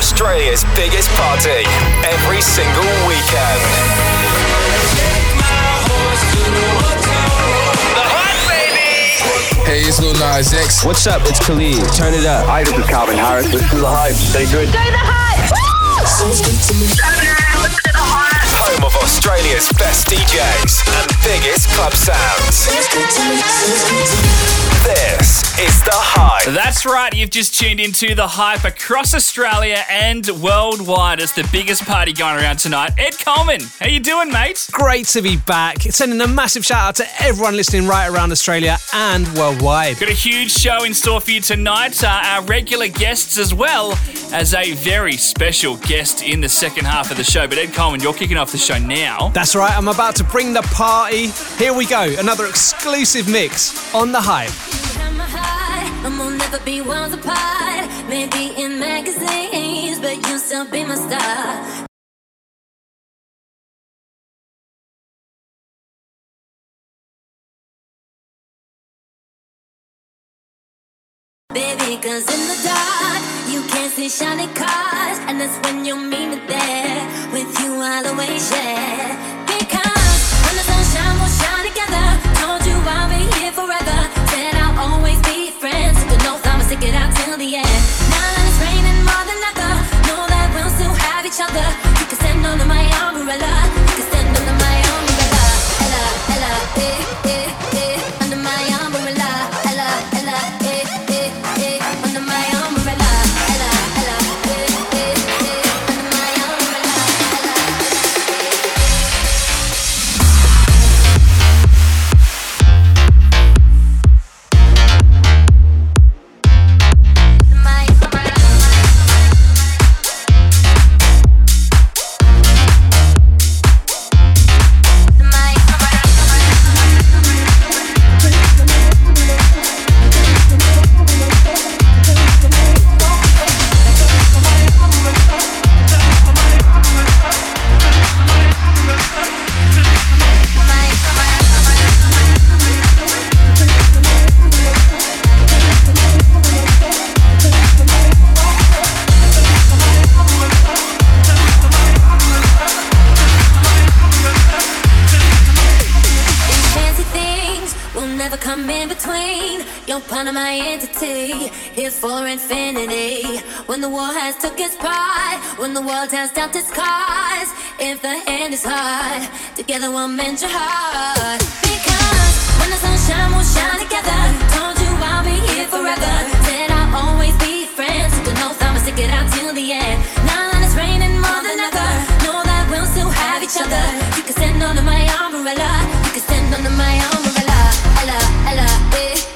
Australia's biggest party every single weekend. Hey, it's Lil Nas X. What's up? It's Khalid. Turn it up. Hi, this is Calvin Harris. This is The Hype. Stay good. Go the hype! Home of Australia's best DJs and biggest club sounds. This is The Hype. That's right, you've just tuned into the hype across Australia and worldwide. It's the biggest party going around tonight. Ed Coleman, how you doing, mate? Great to be back. Sending a massive shout out to everyone listening right around Australia and worldwide. Got a huge show in store for you tonight. Uh, our regular guests as well as a very special guest in the second half of the show. But Ed Coleman, you're kicking off the show now. That's right, I'm about to bring the party. Here we go, another exclusive mix on the hype. And we'll never be worlds apart. Maybe in magazines, but you'll still be my star. Baby, cause in the dark, you can't see shiny cars. And that's when you meet me there. With you, I'll always share. Because when the sunshine will shine together, told you I'll be here forever. Said I'll always be friends. Took an oath, I'ma stick it out till the end. Now that it's raining more than ever, know that we'll still have each other. You can stand under my umbrella. Of my entity, here for infinity. When the war has took its part, when the world has dealt its cards, if the hand is hard, together we'll mend your heart. Because when the sunshine will shine together, told you I'll be here forever. Said I'll always be friends. Took an oath, I'ma stick it out till the end. Now that it's raining more than ever, know that we'll still have each other. You can stand under my umbrella. You can stand under my umbrella. Ella, Ella, eh, eh,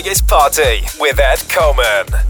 biggest party with Ed Coleman.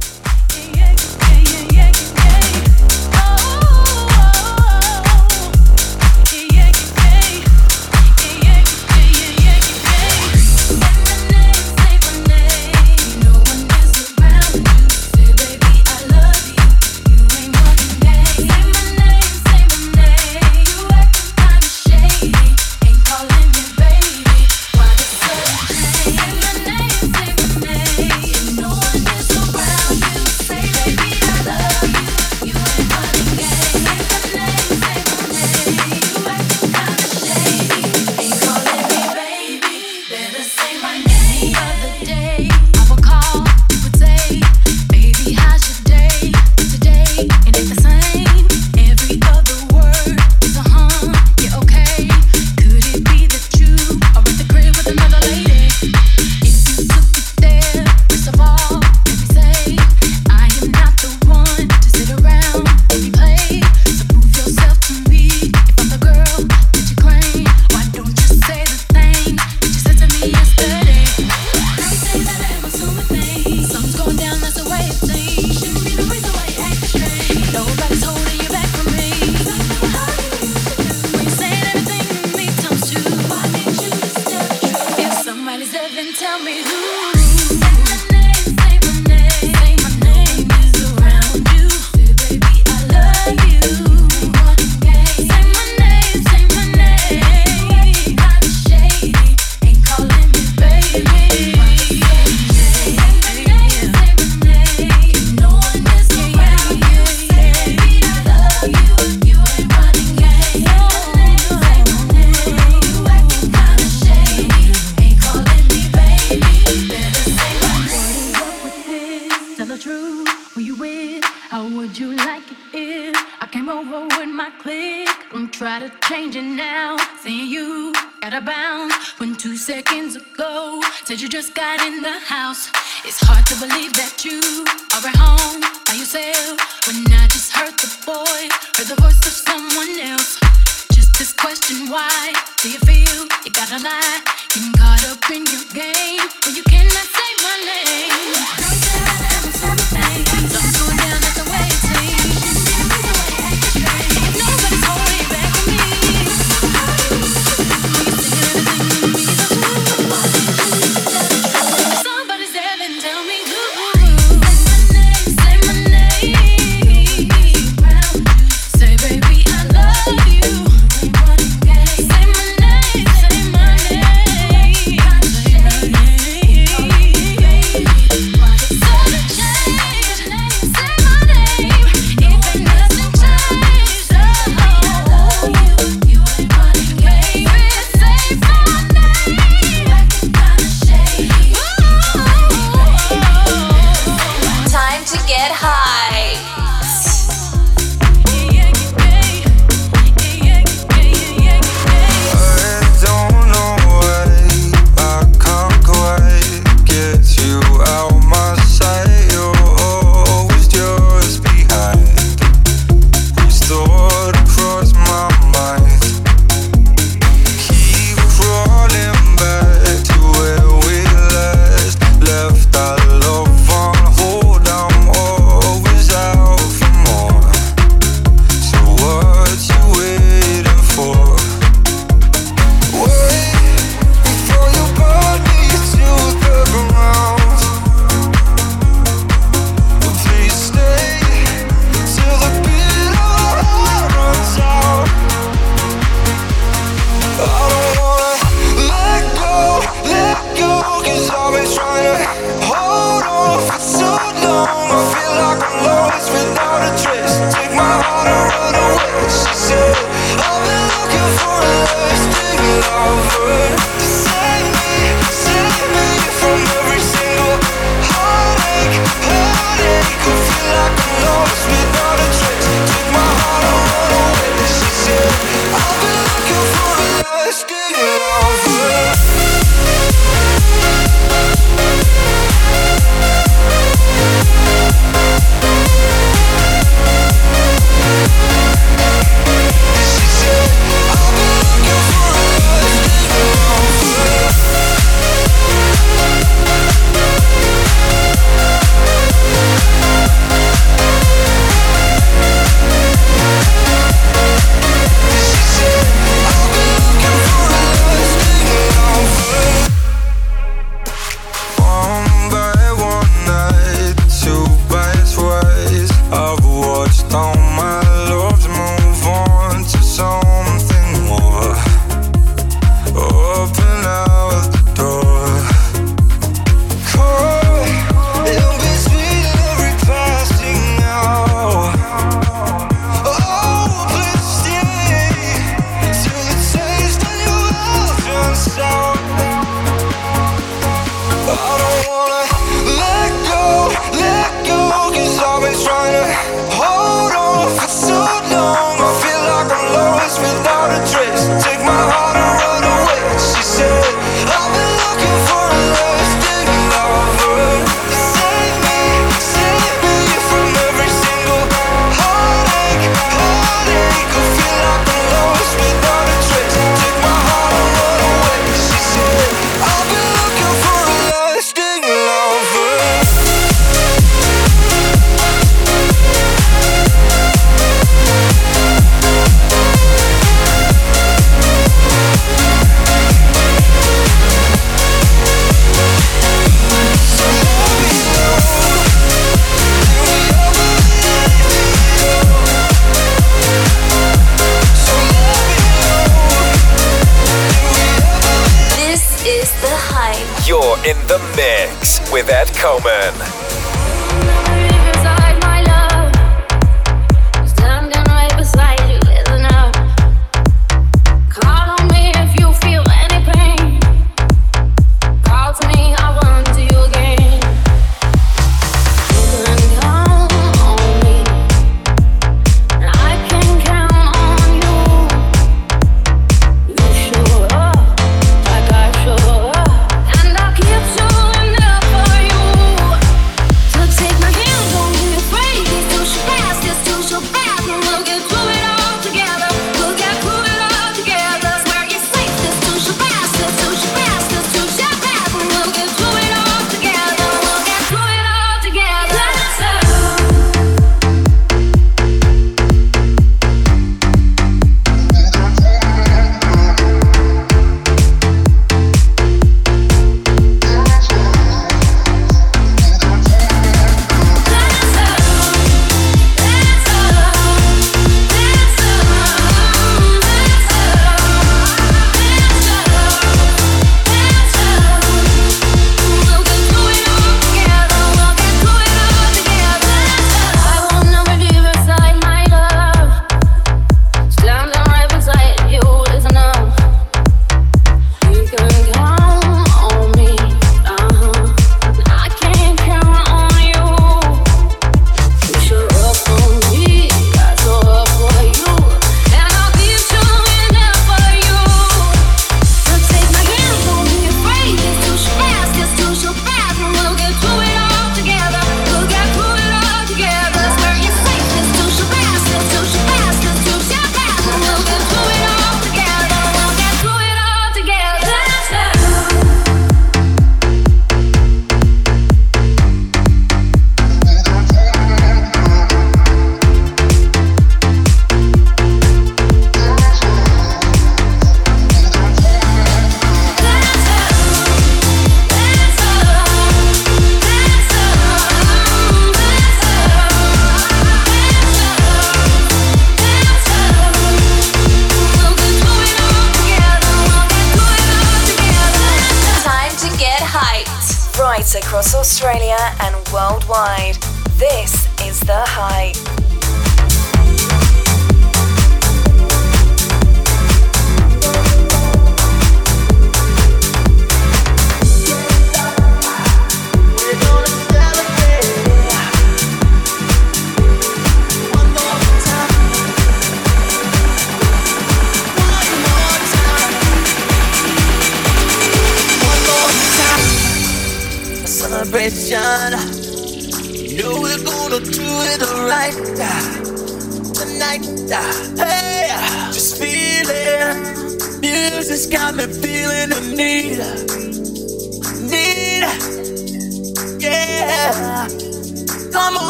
With Ed Coleman.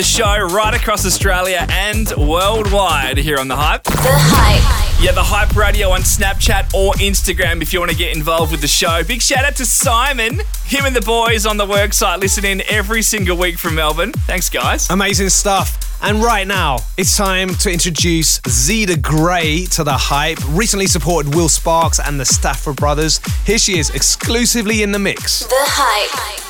The show right across Australia and worldwide here on The Hype. The Hype. Yeah, The Hype Radio on Snapchat or Instagram if you want to get involved with the show. Big shout out to Simon, him and the boys on the worksite listening every single week from Melbourne. Thanks, guys. Amazing stuff. And right now, it's time to introduce Zeta Gray to the hype. Recently supported Will Sparks and the Stafford Brothers. Here she is, exclusively in the mix. The Hype.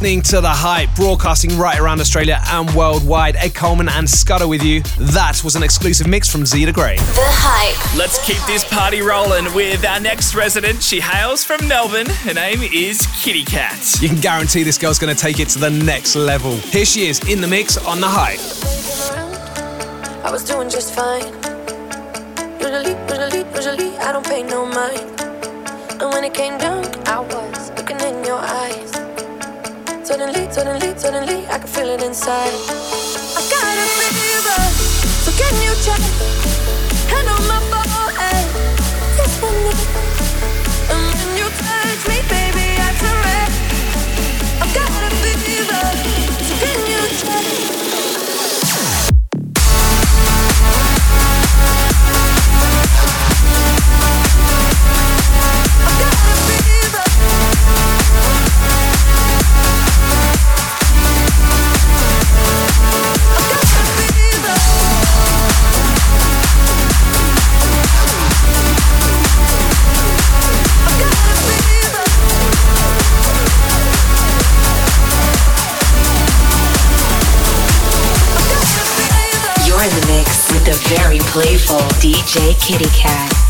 Listening to The Hype, broadcasting right around Australia and worldwide. Ed Coleman and Scudder with you. That was an exclusive mix from Zeta Gray. The Hype. Let's keep this party rolling with our next resident. She hails from Melbourne. Her name is Kitty Cat. You can guarantee this girl's going to take it to the next level. Here she is in the mix on The Hype. I was doing just fine. Usually, usually, usually, I don't pay no mind. And when it came down, I was looking in your eyes. Suddenly, suddenly, suddenly, I can feel it inside. I got a fever, so can you check? Hand on my forehead, me. And when you touch me, baby, playful DJ Kitty Cat.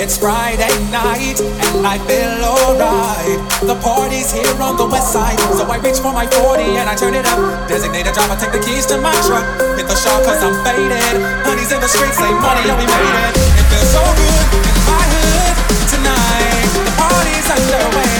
It's Friday night and I feel alright. The party's here on the west side, so I reach for my 40 and I turn it up. Designated driver, take the keys to my truck. Hit the shop cause I'm faded. Honey's in the streets, say money, yeah, we made it. It feels so good in my hood tonight. The party's underway.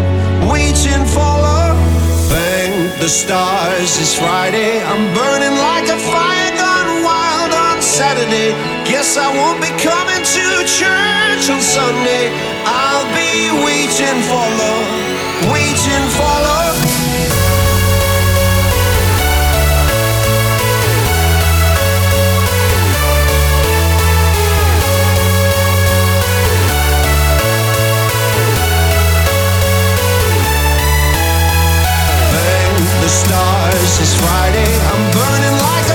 the stars, it's Friday. I'm burning like a fire gone wild on Saturday. Guess I won't be coming to church on Sunday. I'll be waiting for love, waiting for love. Stars, it's Friday. I'm burning like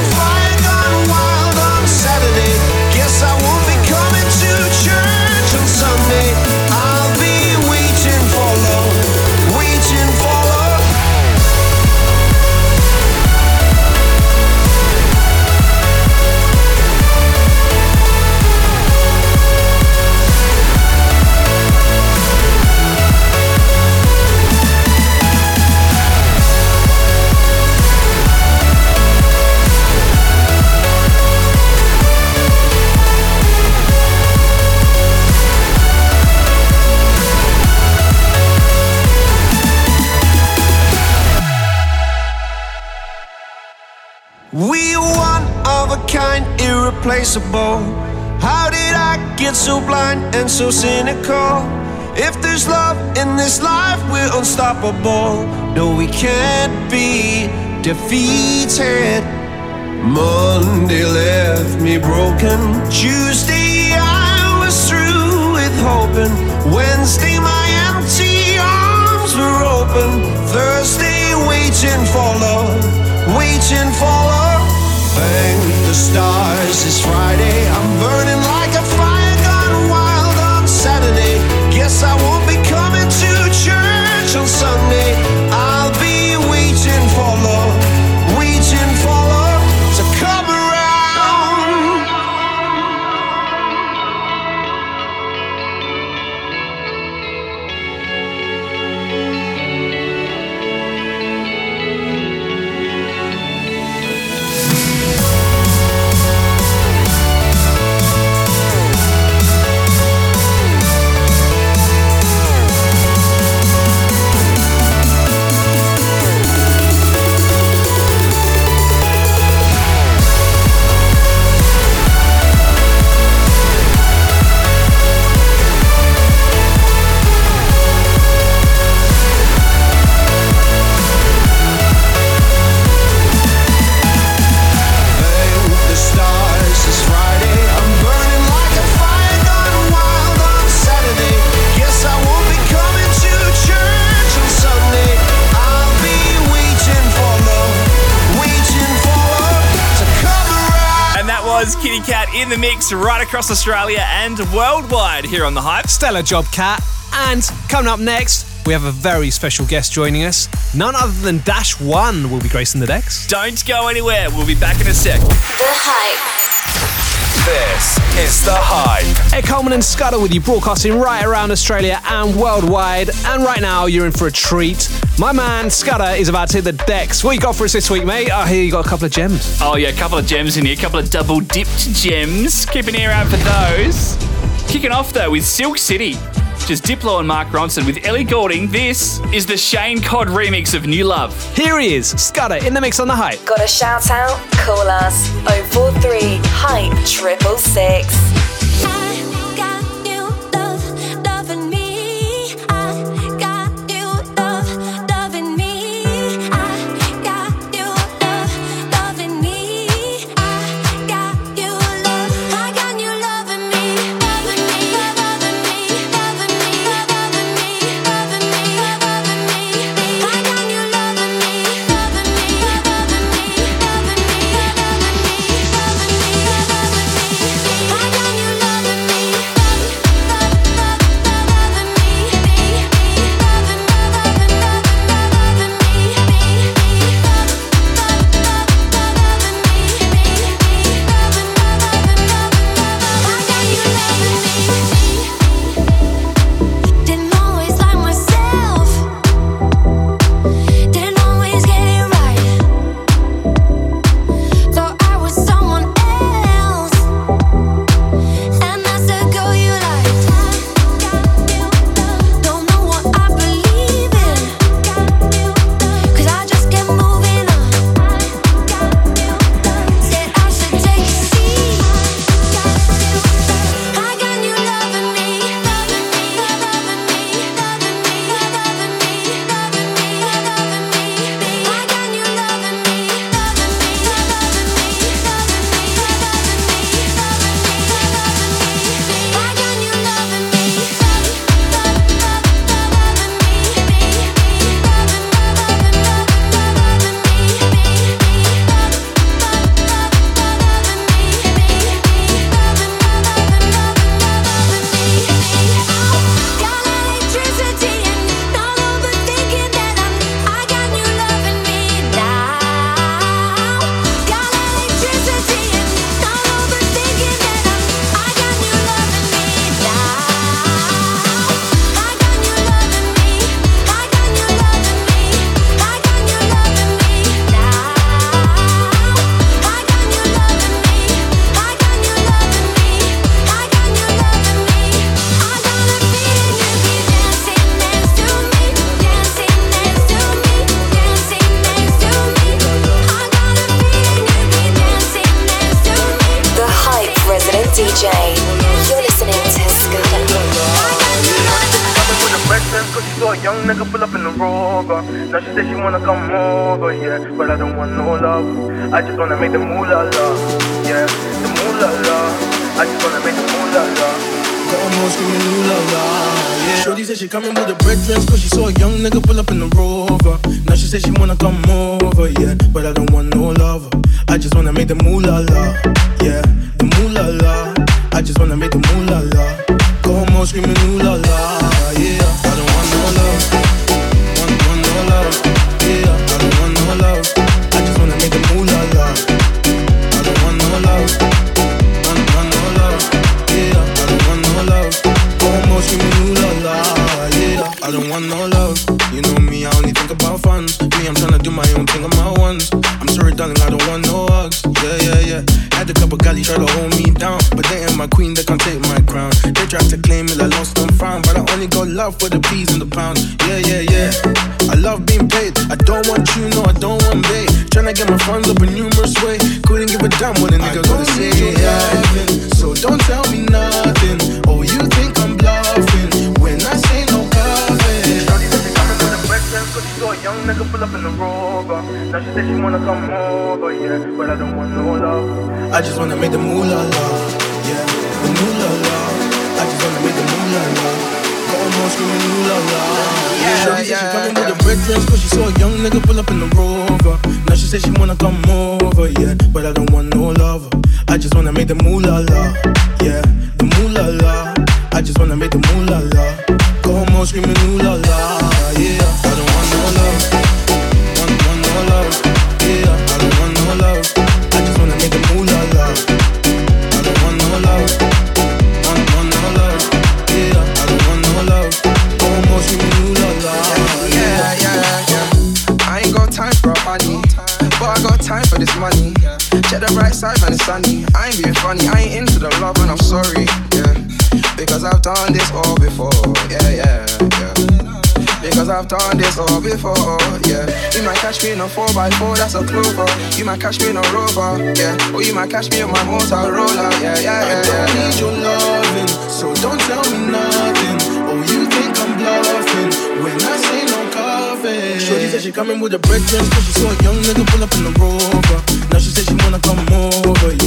irreplaceable. How did I get so blind and so cynical? If there's love in this life, we're unstoppable. No, we can't be defeated. Monday left me broken. Tuesday, I was through with hoping. Wednesday, my empty arms were open. Thursday, waiting for love, waiting for love. Thank the stars, it's Friday. I'm burning like a fire gone wild on Saturday. Guess I won't in the mix right across Australia and worldwide here on The Hype. Stellar job, Cat. And coming up next, we have a very special guest joining us. None other than Dash One will be gracing the decks. Don't go anywhere. We'll be back in a sec. The Hype. This is The Hype. Ed Coleman and Scudder with you, broadcasting right around Australia and worldwide. And right now, you're in for a treat. My man Scudder is about to hit the decks. What you got for us this week, mate? I hear you got a couple of gems. Oh, yeah, a couple of gems in here, a couple of double dipped gems. Keep an ear out for those. Kicking off, though, with Silk City. Just Diplo and Mark Ronson with Ellie Goulding. This is the Shane Codd remix of New Love. Here he is, Scudder in the mix on the hype. Got a shout out? Call us 043 Hype Triple Six. over. But I don't want no love. I just wanna make the moolah la, yeah. The moolah la. I just wanna make the moolah la. Go on, screaming, ooh just wanna make the moolah la, yeah, the moolah la. I just wanna make the moolah la. Going on screaming moolah la. Yeah, Shorty yeah, said she coming with a red dress cause she saw a young nigga pull up in the Rover. Now she said she wanna come over, yeah, but I don't want no lover. I just wanna make the moolah la. saw before, yeah. You might catch me in a 4x4, that's a clover. You might catch me in a rover, yeah. Or you might catch me on my Motorola, yeah, yeah, yeah. I don't need your loving, so don't tell me nothing. Oh, you think I'm bluffing when I say no coffee. Shorty said she coming with a breakdance, cause she saw a young nigga pull up in the rover. Now she said she wanna come over, yeah.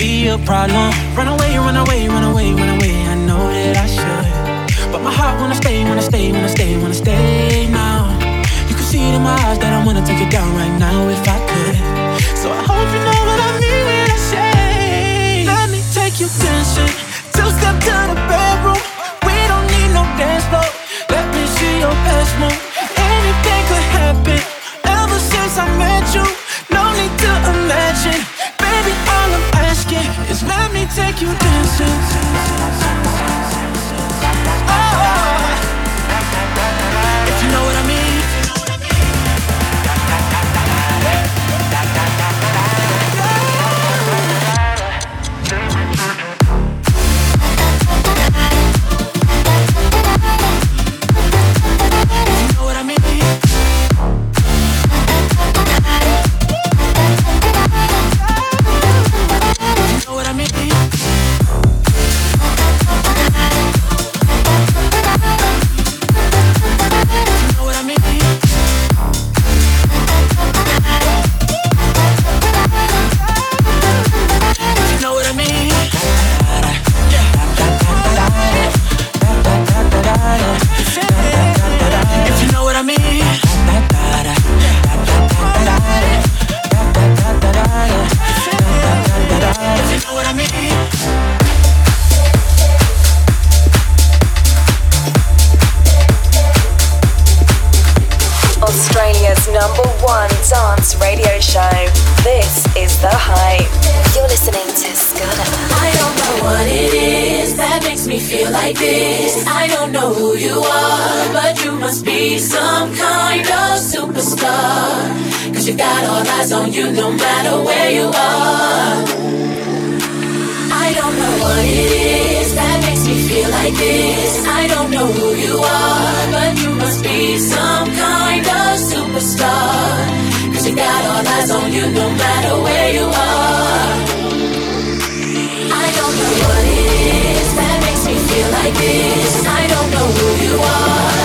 Be a problem. Run away, Got eyes on you no matter where you are. I don't know what it is that makes me feel like this. I don't know who you are,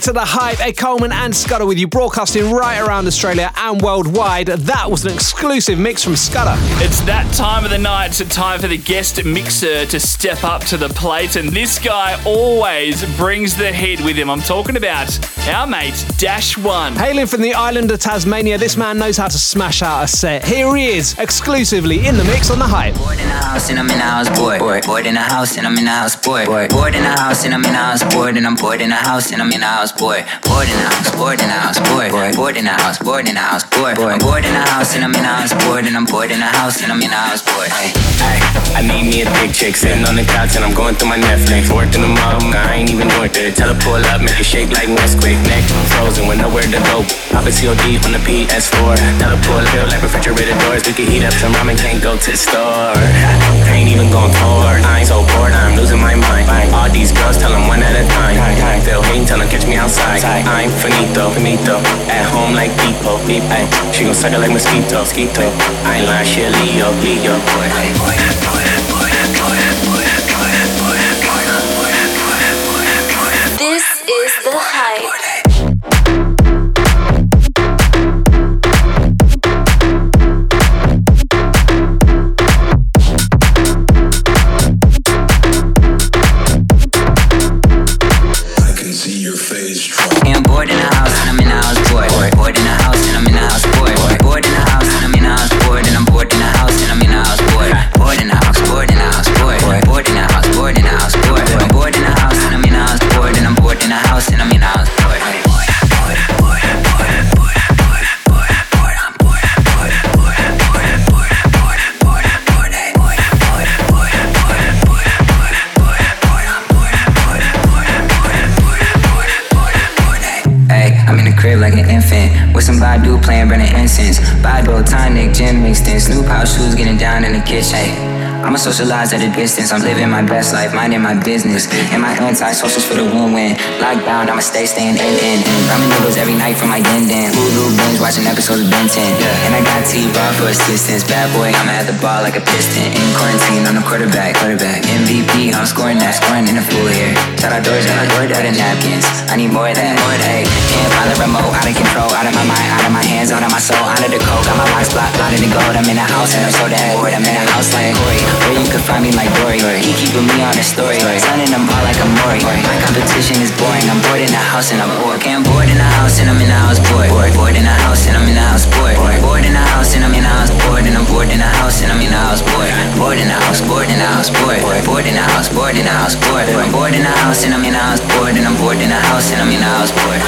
to The Hype, Ed Coleman and Scudder with you, broadcasting right around Australia and worldwide. That was an exclusive mix from Scudder. It's that time of the night. It's time for the guest mixer to step up to the plate, and this guy always brings the heat with him. I'm talking about our mate Dash One. Hailing from the island of Tasmania, this man knows how to smash out a set. Here he is, exclusively in the mix on The Hype. Bored in the house and I'm in the house, boy. Bored, bored in the house and I'm in the house, boy. Bored, bored in the house and I'm in the house, bored and I'm bored in the house and I'm in the house, boy. Bored in the house, bored in the house, boy. Bored, bored in the house, bored in the house, boy. I'm bored in the house and I'm in the house, bored and I'm bored in the house and I'm in the house, boy. Hey. I need me a thick chick sitting on the couch and I'm going through my Netflix. Worked in the mom, I ain't even north it. Tell her pull up, make it shake like Nesquik. Neck frozen with nowhere to go. Pop a COD on the PS4. Tell her pull feel like refrigerator doors. We can heat up some ramen, can't go to the store. Ain't even going hard. I ain't so bored, I'm losing my mind. All these girls tell them one at a time. Feel hating, tell them catch me outside. I'm finito, finito. At home like people. Ay, she gon' suck it like mosquito, mosquito. I ain't lying, shit, Leo, Leo, boy, boy, boy, kitchen. I'ma socialize at a distance. I'm living my best life, minding my business. And my anti-socials for the win-win. Lockdown, I'ma stay staying in in. Ramen noodles every night from my den den. Hulu binge watching episodes of Ben 10. And I got T-Raw for assistance. Bad boy, I'ma at the ball like a piston. In quarantine, I'm the quarterback, quarterback. MVP, I'm scoring that, scoring in the full here. Shout out doors, out door, out of napkins. I need more of that, more of that. Can't find the remote, out of control, out of my mind, out of my hands, out of my soul, out of the coke. Got my locks blocked, blotted in gold. I'm in the house and I'm so that bored. I'm in the house like Corey. Where you can find me like Dory. He keeping me on the story. Signing them all like a Mori. My competition is boring. I'm bored in the house and I'm bored. I'm bored in the house and I'm in the house bored. Bored in the house and I'm in the house bored. Bored in the house and I'm in the house bored. And I'm bored in the house and I'm in the house bored. Bored in the house, bored in the house bored. Bored in the house, bored in the house bored. I'm bored in the house and I'm in the house bored. And I'm bored in the house and I'm in the house bored.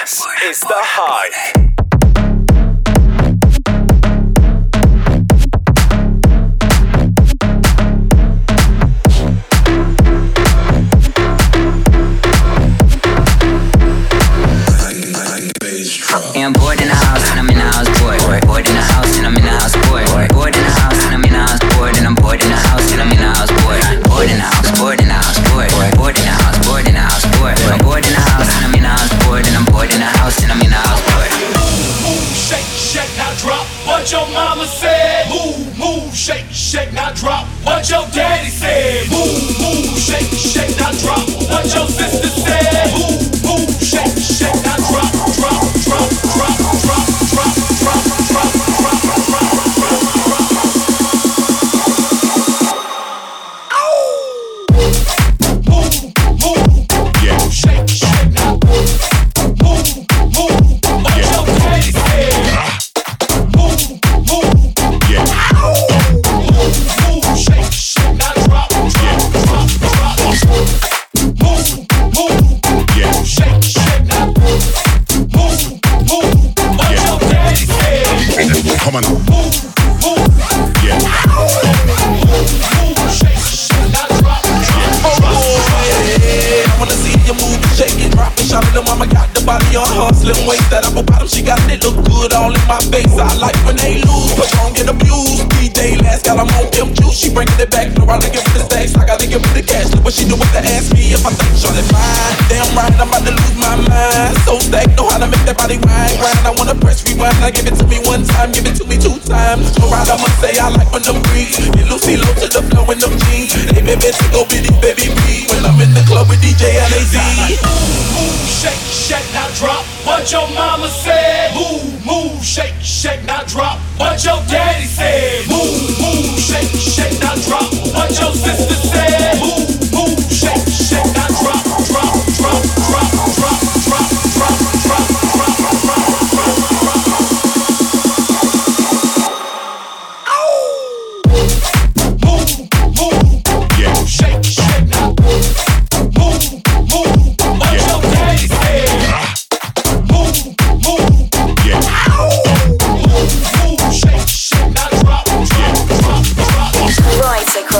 This is the hype. Mama got body on slim waist. That upper bottom, she got it look good all in my face. I like when they lose, but don't get abused. DJ LAZ got 'em on them juice. She bringing it back, no I give her the stacks. I gotta give her the cash. Look what she do with the ask me if I think Charlotte fine. Damn right, I'm about to lose my mind. So stacked, know how to make that body wine, grind. I wanna press rewind. I give it to me one time, give it to me two times. So right, I must say I like when them breeze. Get Lucy low to the flow in them jeans. Hey baby, go bitty, baby, B. When I'm in the club with DJ LAZ. Move, shake, shake, now drop what your mama said. Move, move, shake, shake, now drop what your daddy said. Move, move, shake, shake, now drop what your sister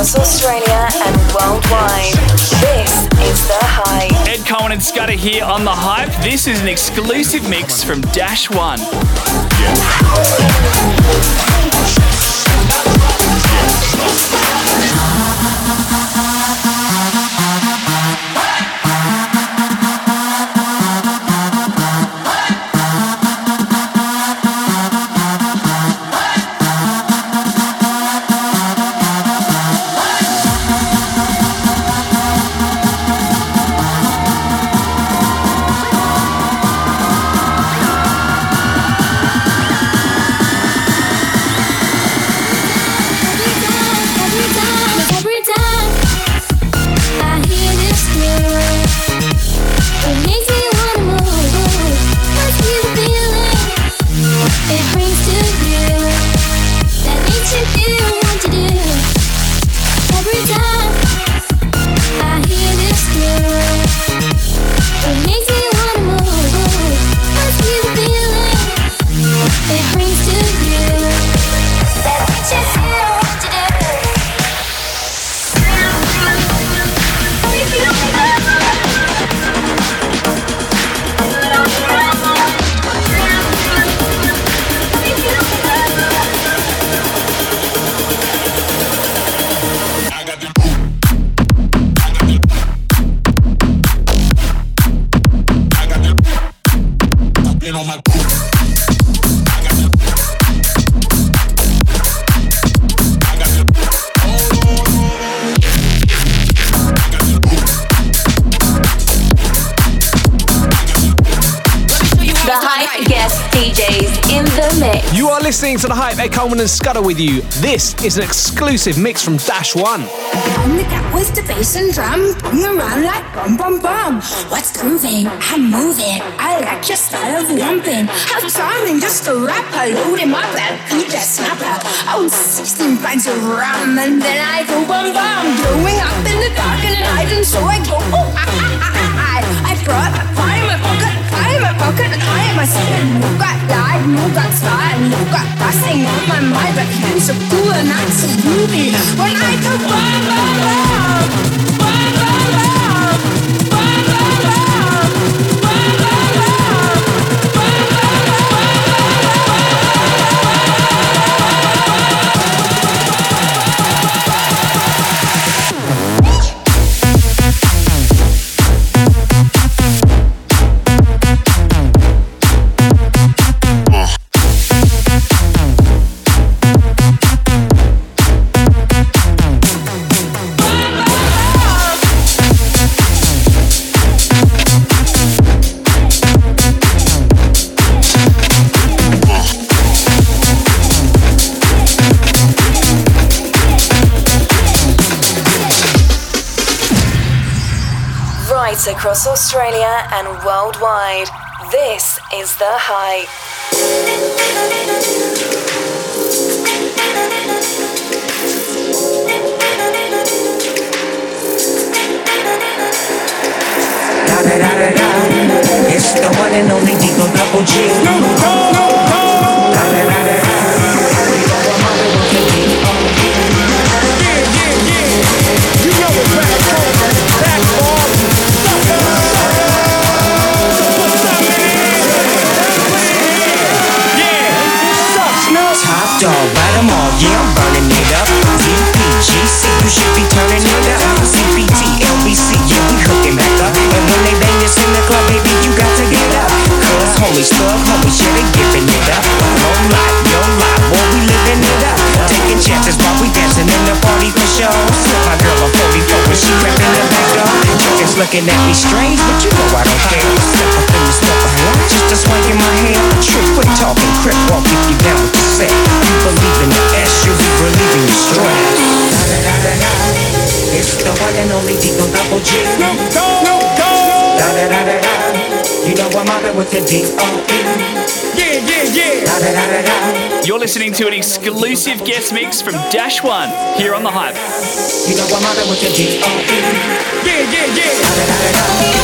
across Australia and worldwide. This is The Hype. Ed Cohen and Scudder here on The Hype. This is an exclusive mix from Dash One. Move, Coleman and Scudder with you. This is an exclusive mix from Dash One. I'm the the bass and drum, like bum bum bum. What's grooving? I'm moving. I like your style of lumping. Have timing just a rapper, beat snapper. Was 16 pints of rum and then I go bum bum, up in the dark the night, and so I go oh ah ah. ah. I brought the nights of beauty when I come and worldwide. This is The Hype. Da da da da da. It's the one and only Digo Double G. you should be turning it up. CPT, LBC, yeah, we hooking back up. And when they bang this in the club, baby, you got to get up. Cause homies, thug homies, yeah, they giving it up. No lie, yo lie, boy, we living it up. Taking chances while we dancing in the party for show. Slip my girl a 44 when she back door. Looking at me strange, but you know I don't care. Step up in the step just a swank in my hair. Trick, quit talking, crip walk if you down with the set. You believe in the S, you'll be relieving your stress. Da da da da da. It's the one and only Digo Double G. Da da da da da. You know I'm out with the D.O.E. Yeah, You're listening to an exclusive guest mix from Dash One here on the hype. Yeah, yeah, yeah.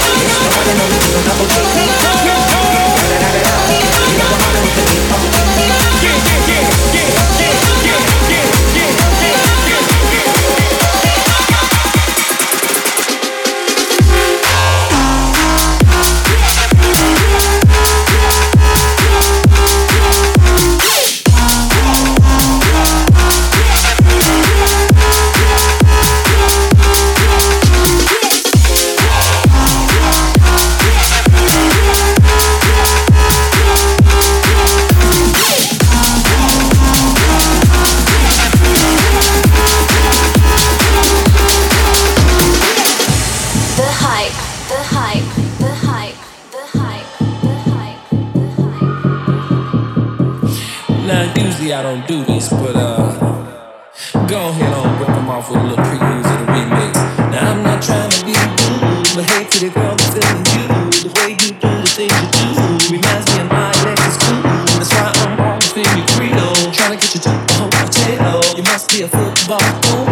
A football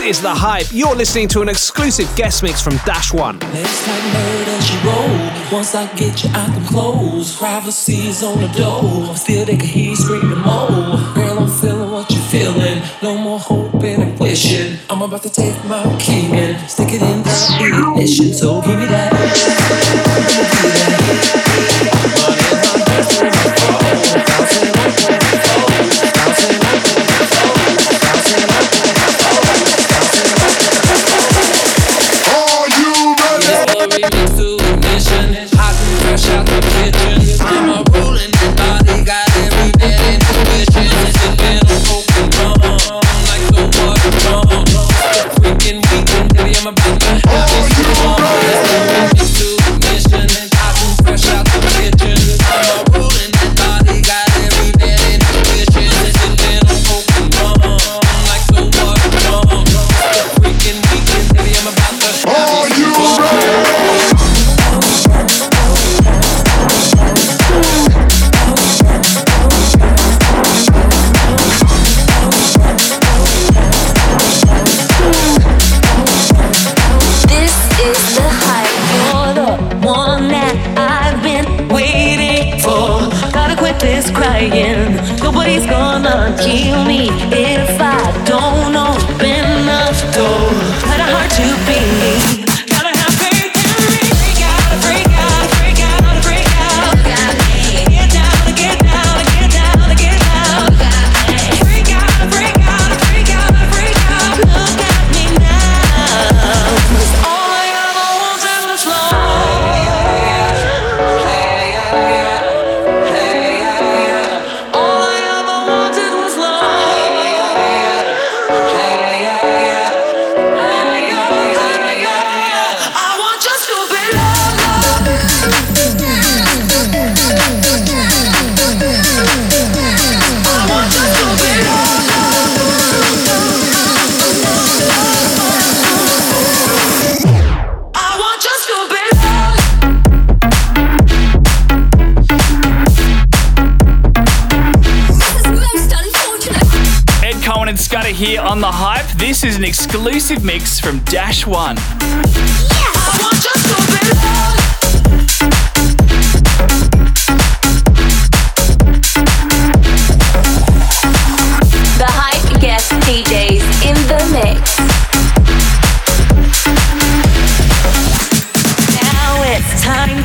This is The Hype. You're listening to an exclusive guest mix from Dash One. Murder, she rolled. Once I get you out clothes, privacy's on the they can hear screaming. Girl, I'm feeling what you're feeling. No more hoping and wishing. I'm about to take my key and stick it in the ignition. So give me that. Give me that.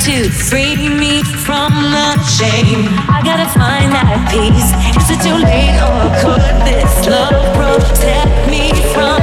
to free me from the shame. I gotta find that peace. Is it too late or could this love protect me from?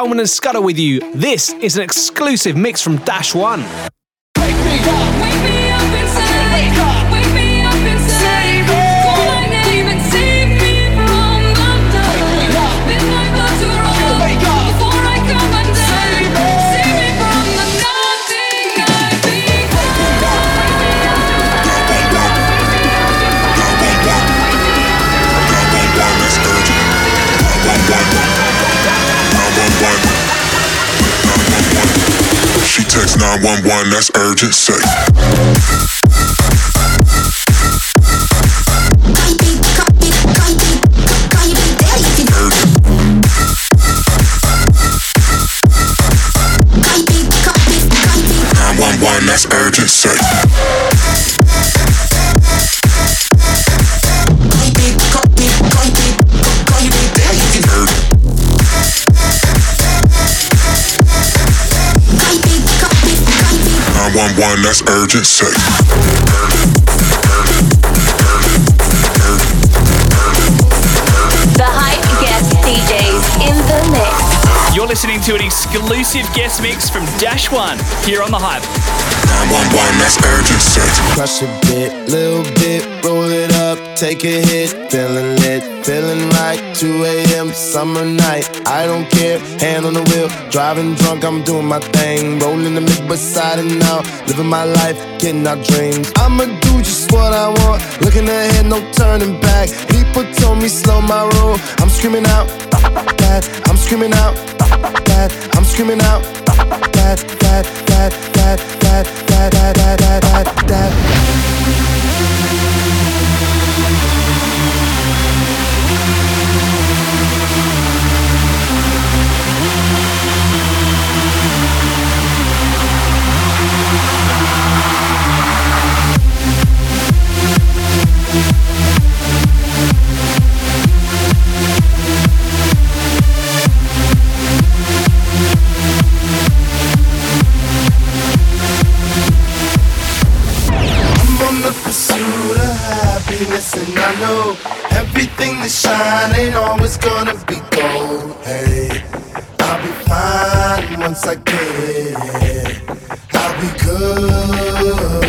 Coleman and Scudder with you. This is an exclusive mix from Dash One. 911, that's urgent. Say. One one, that's urgent. Say. The hype guest DJs in the mix. You're listening to an exclusive guest mix from Dash One here on The Hype. 911, that's urgent. Say. Crush a bit, little bit, roll it up, take a hit, feeling lit, feeling right. 2 a.m. summer night, I don't care, hand on the wheel, driving drunk, I'm doing my thing, rolling the mid beside and now, living my life, getting our dreams. I'ma do just what I want, looking ahead, no turning back. People told me slow my roll, I'm screaming out, that, I'm screaming out, that, I'm screaming out, that, that, that, that, that, that, that, that, that, that, happiness, and I know everything that shine ain't always gonna be gold. Hey, I'll be fine once I get it. I'll be good.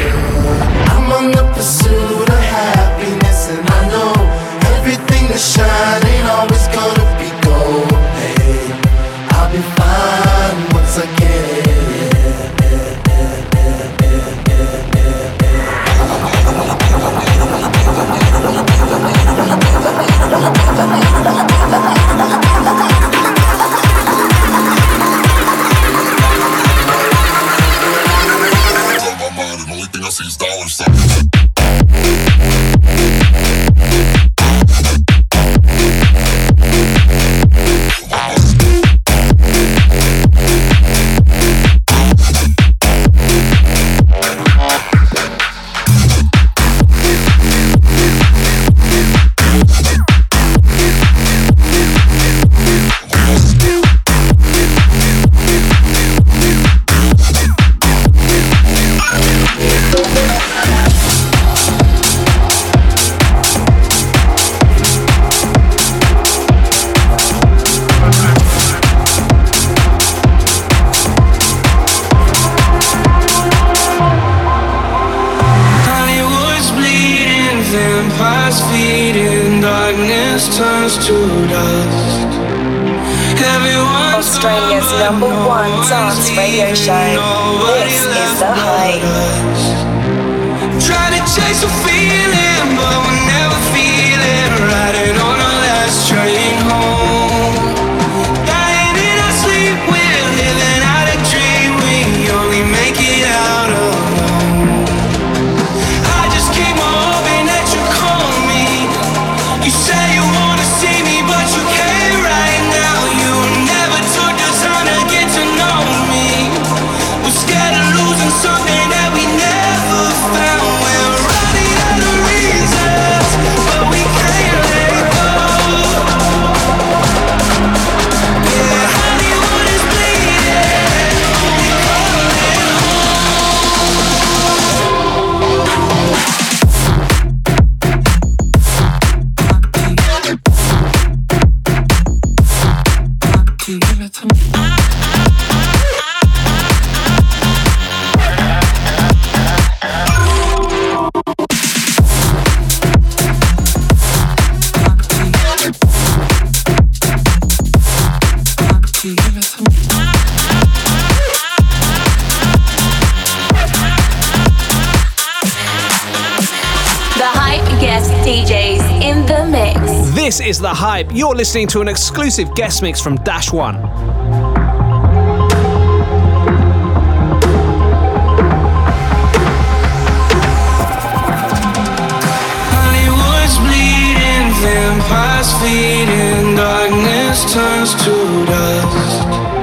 is The Hype. You're listening to an exclusive guest mix from Dash One. vampires feeding darkness turns to dust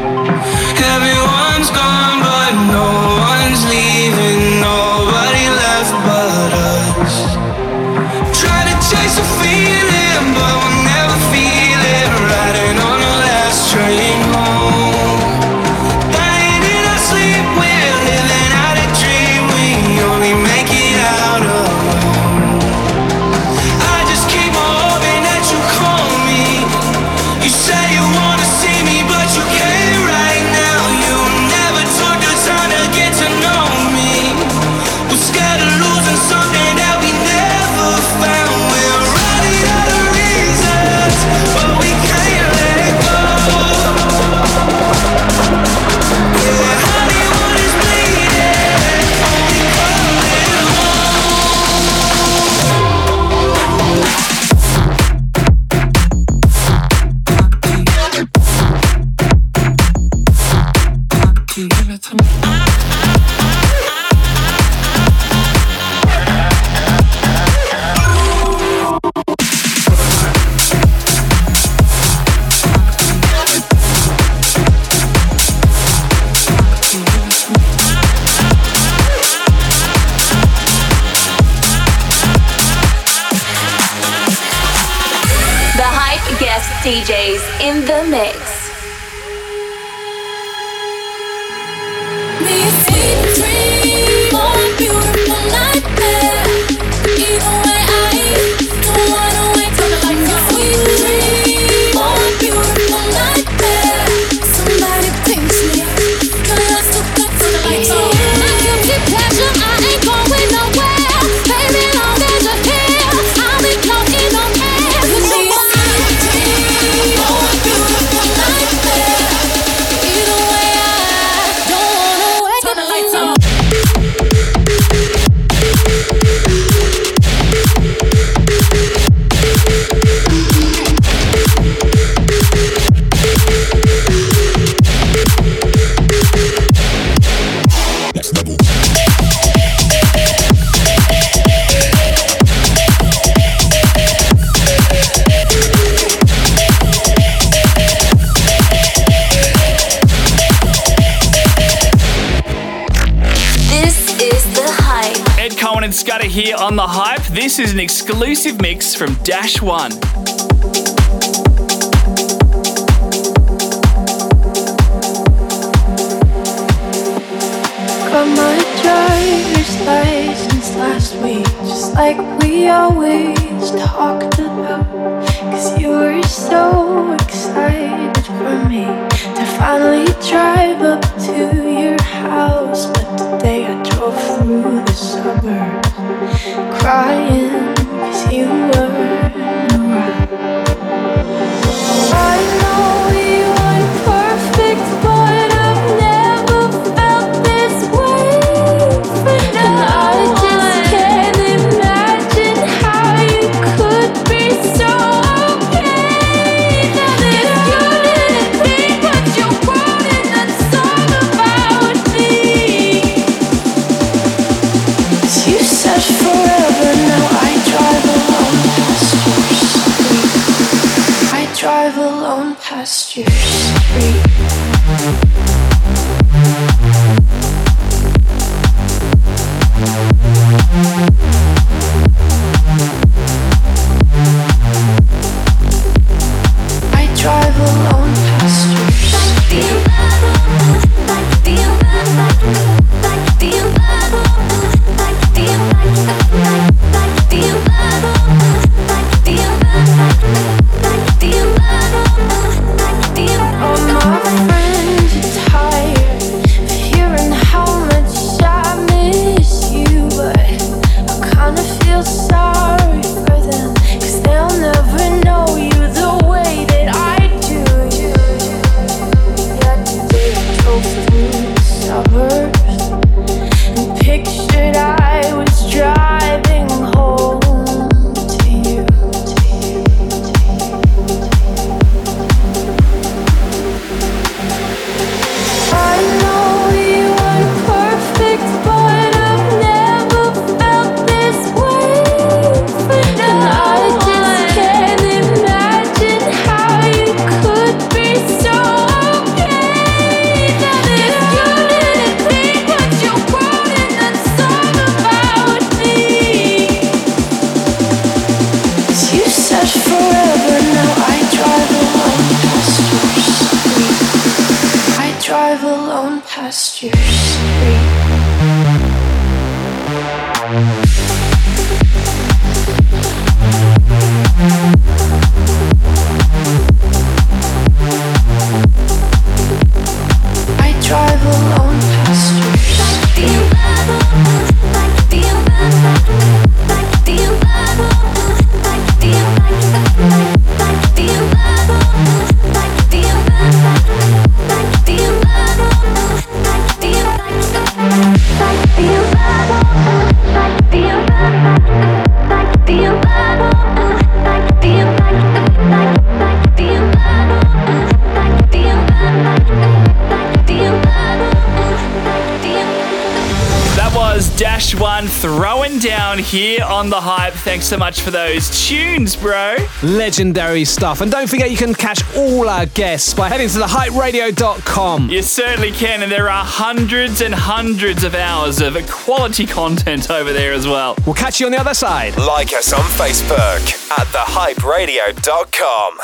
one. Got my driver's license last week, just like we always talked about. Cause you were so excited for me to finally drive up to your house. But today I drove through the suburbs crying cause you were shine. Much for those tunes, bro. Legendary stuff. And don't forget, you can catch all our guests by heading to thehyperadio.com. You certainly can, and there are hundreds and hundreds of hours of quality content over there as well. We'll catch you on the other side. Like us on Facebook at thehyperadio.com.